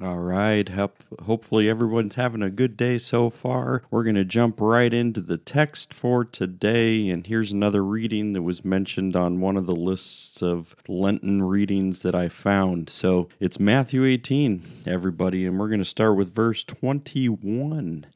All right. Hopefully, everyone's having a good day so far. We're going to jump right into the text for today. And here's another reading that was mentioned on one of the lists of Lenten readings that I found. So it's Matthew 18, everybody. And we're going to start with verse 21.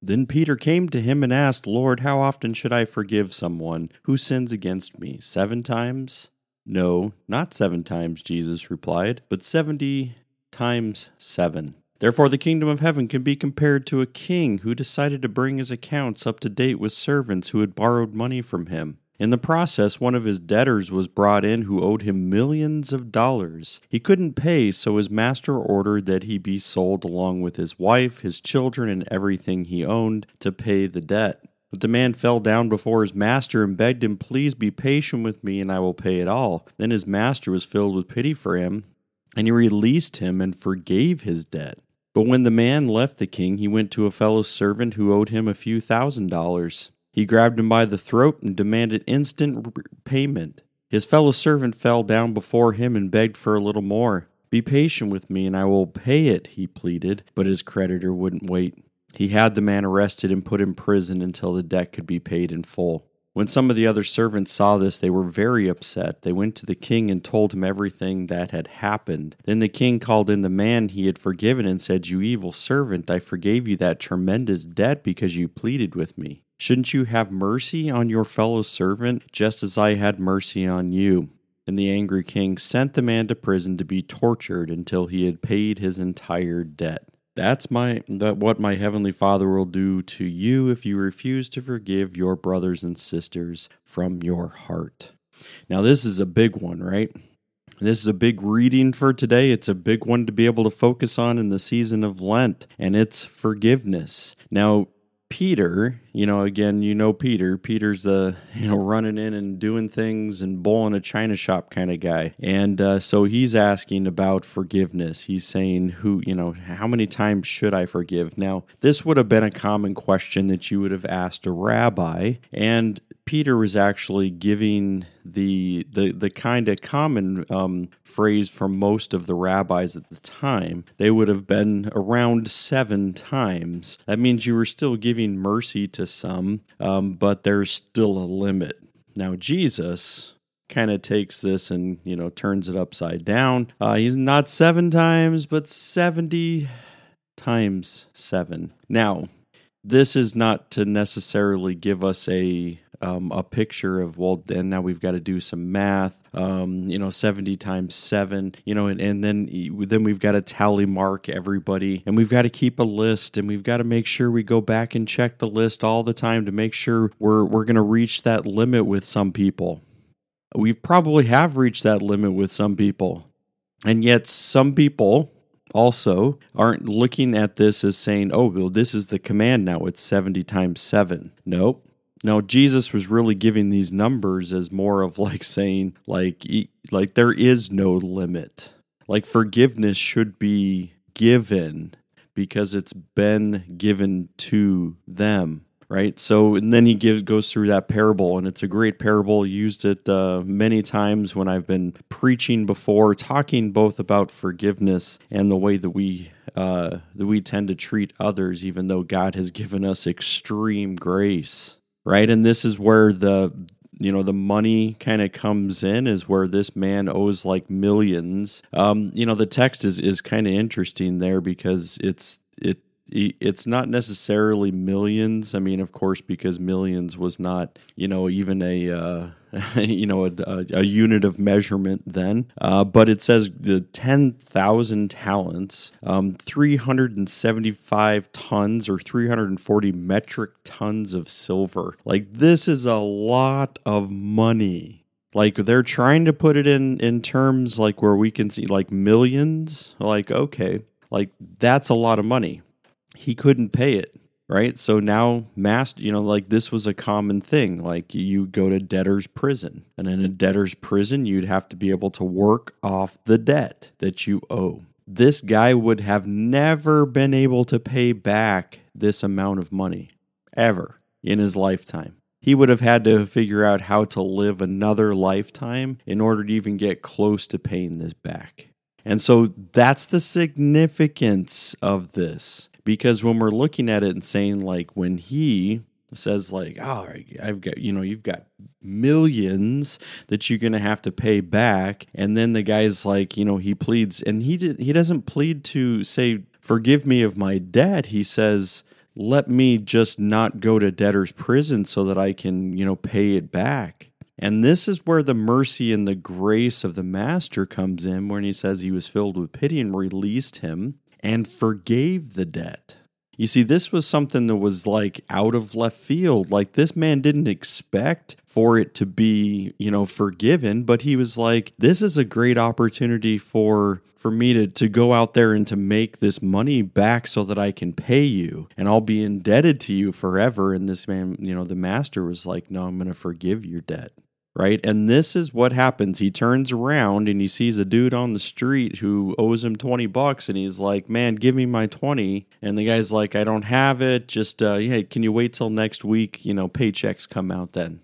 Then Peter came to him and asked, Lord, how often should I forgive someone who sins against me? Seven times? No, not seven times, Jesus replied, but seventy times seven. Therefore, the kingdom of heaven can be compared to a king who decided to bring his accounts up to date with servants who had borrowed money from him. In the process, one of his debtors was brought in who owed him millions of dollars. He couldn't pay, so his master ordered that he be sold along with his wife, his children, and everything he owned to pay the debt. But the man fell down before his master and begged him, Please be patient with me, and I will pay it all. Then his master was filled with pity for him and he released him and forgave his debt. But when the man left the king, he went to a fellow servant who owed him a few thousand dollars. He grabbed him by the throat and demanded instant payment. His fellow servant fell down before him and begged for a little more. Be patient with me and I will pay it, he pleaded, but his creditor wouldn't wait. He had the man arrested and put in prison until the debt could be paid in full. When some of the other servants saw this, they were very upset. They went to the king and told him everything that had happened. Then the king called in the man he had forgiven and said, You evil servant, I forgave you that tremendous debt because you pleaded with me. Shouldn't you have mercy on your fellow servant, just as I had mercy on you? And the angry king sent the man to prison to be tortured until he had paid his entire debt. That's my that what my heavenly Father will do to you if you refuse to forgive your brothers and sisters from your heart. Now this is a big one, right? This is a big reading for today. It's a big one to be able to focus on in the season of Lent, and it's forgiveness. Now, Peter, you know, again, you know Peter. Peter's the you know running in and doing things and bowling a china shop kind of guy, and uh, so he's asking about forgiveness. He's saying, "Who, you know, how many times should I forgive?" Now, this would have been a common question that you would have asked a rabbi, and Peter was actually giving the the the kind of common um, phrase for most of the rabbis at the time. They would have been around seven times. That means you were still giving mercy to some, um, but there's still a limit. Now Jesus kind of takes this and you know turns it upside down. Uh, he's not seven times, but seventy times seven. Now this is not to necessarily give us a um, a picture of well then now we've got to do some math um, you know 70 times 7 you know and, and then then we've got to tally mark everybody and we've got to keep a list and we've got to make sure we go back and check the list all the time to make sure we're we're going to reach that limit with some people we probably have reached that limit with some people and yet some people also aren't looking at this as saying, oh, well, this is the command now. It's 70 times 7. Nope. No, Jesus was really giving these numbers as more of like saying, like, like there is no limit. Like forgiveness should be given because it's been given to them right? So, and then he gives goes through that parable, and it's a great parable. Used it uh, many times when I've been preaching before, talking both about forgiveness and the way that we uh, that we tend to treat others, even though God has given us extreme grace, right? And this is where the you know the money kind of comes in is where this man owes like millions um you know the text is is kind of interesting there because it's it it's not necessarily millions. I mean, of course, because millions was not, you know, even a, uh, you know, a, a, a, unit of measurement then. Uh, but it says the 10,000 talents, um, 375 tons or 340 metric tons of silver. Like, this is a lot of money like they're trying to put it in in terms like where we can see like millions like okay like that's a lot of money he couldn't pay it right so now master you know like this was a common thing like you go to debtor's prison and in a debtor's prison you'd have to be able to work off the debt that you owe this guy would have never been able to pay back this amount of money ever in his lifetime. He would have had to figure out how to live another lifetime in order to even get close to paying this back. And so that's the significance of this. Because when we're looking at it and saying, like, when he says, like, oh, I've got, you know, you've got millions that you're going to have to pay back. And then the guy's like, you know, he pleads, and he, did, he doesn't plead to say, forgive me of my debt. He says, let me just not go to debtor's prison so that I can, you know, pay it back. And this is where the mercy and the grace of the master comes in when he says he was filled with pity and released him and forgave the debt. You see, this was something that was like out of left field. Like this man didn't expect for it to be, you know, forgiven, but he was like, this is a great opportunity for for me to to go out there and to make this money back so that I can pay you and I'll be indebted to you forever. And this man, you know, the master was like, no, I'm going to forgive your debt right? And this is what happens. He turns around and he sees a dude on the street who owes him 20 bucks and he's like, "Man, give me my 20." And the guy's like, "I don't have it. Just uh hey, can you wait till next week, you know, paychecks come out then?"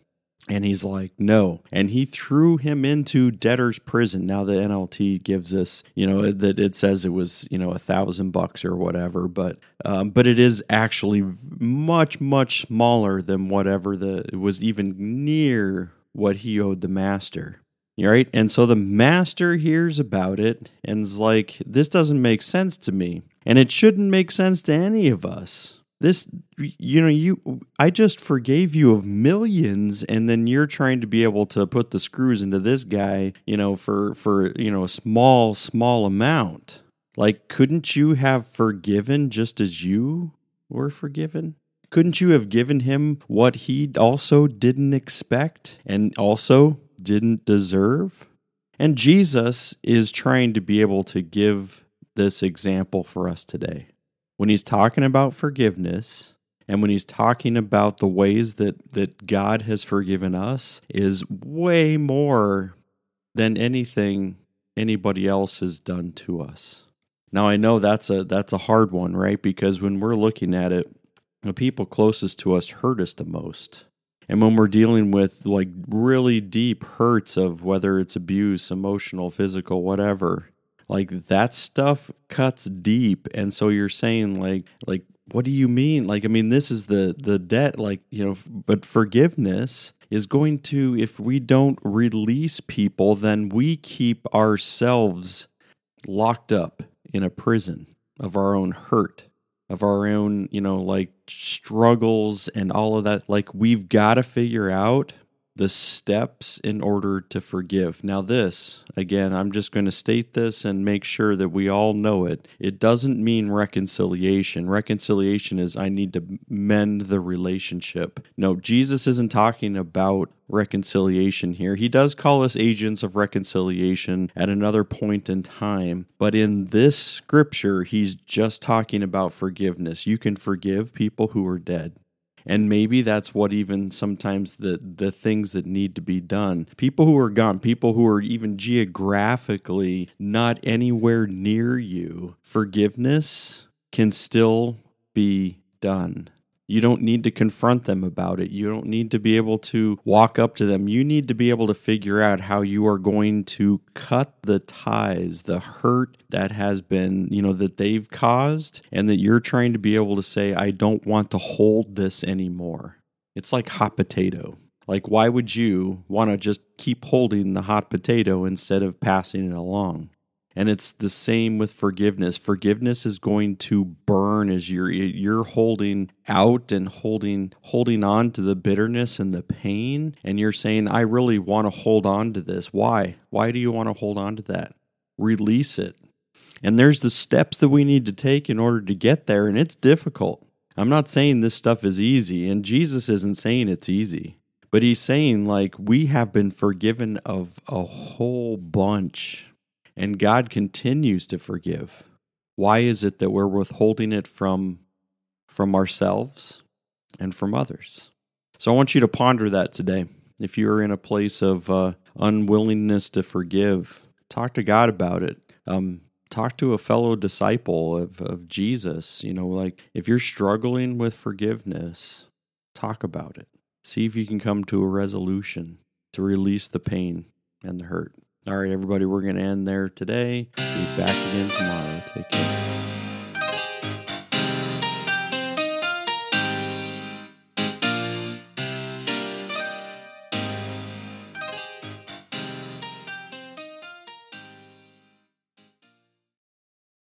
And he's like, no. And he threw him into debtor's prison. Now the NLT gives us, you know, that it says it was, you know, a thousand bucks or whatever, but um, but it is actually much much smaller than whatever the it was even near what he owed the master. Right? And so the master hears about it and is like, this doesn't make sense to me. And it shouldn't make sense to any of us. This, you know, you, I just forgave you of millions, and then you're trying to be able to put the screws into this guy, you know, for, for, you know, a small, small amount. Like, couldn't you have forgiven just as you were forgiven? Couldn't you have given him what he also didn't expect and also didn't deserve? And Jesus is trying to be able to give this example for us today. When he's talking about forgiveness, and when he's talking about the ways that, that God has forgiven us, is way more than anything anybody else has done to us. Now I know that's a that's a hard one, right? Because when we're looking at it, the people closest to us hurt us the most. And when we're dealing with like really deep hurts of whether it's abuse, emotional, physical, whatever, like that stuff cuts deep. And so you're saying like like what do you mean? Like I mean this is the the debt like, you know, but forgiveness is going to if we don't release people, then we keep ourselves locked up in a prison of our own hurt of our own, you know, like struggles and all of that. Like we've got to figure out the steps in order to forgive. Now, this, again, I'm just going to state this and make sure that we all know it. It doesn't mean reconciliation. Reconciliation is I need to mend the relationship. No, Jesus isn't talking about reconciliation here. He does call us agents of reconciliation at another point in time, but in this scripture, he's just talking about forgiveness. You can forgive people who are dead. And maybe that's what even sometimes the the things that need to be done. People who are gone, people who are even geographically not anywhere near you, forgiveness can still be done. You don't need to confront them about it. You don't need to be able to walk up to them. You need to be able to figure out how you are going to cut the ties, the hurt that has been, you know, that they've caused, and that you're trying to be able to say, I don't want to hold this anymore. It's like hot potato. Like, why would you want to just keep holding the hot potato instead of passing it along? And it's the same with forgiveness. Forgiveness is going to burn as you're you're holding out and holding holding on to the bitterness and the pain and you're saying I really want to hold on to this. Why? Why do you want to hold on to that? Release it. And there's the steps that we need to take in order to get there and it's difficult. I'm not saying this stuff is easy and Jesus isn't saying it's easy. But he's saying like we have been forgiven of a whole bunch and God continues to forgive. Why is it that we're withholding it from from ourselves and from others? So I want you to ponder that today. If you're in a place of uh, unwillingness to forgive, talk to God about it. Um, talk to a fellow disciple of, of Jesus. You know, like if you're struggling with forgiveness, talk about it. See if you can come to a resolution to release the pain and the hurt. All right, everybody, we're going to end there today. Be back again tomorrow. Take care.